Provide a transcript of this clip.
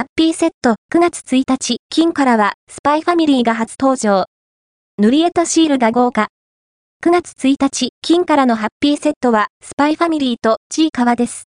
ハッピーセット9月1日、金からはスパイファミリーが初登場。塗り絵とシールが豪華。9月1日、金からのハッピーセットはスパイファミリーとちいかわです。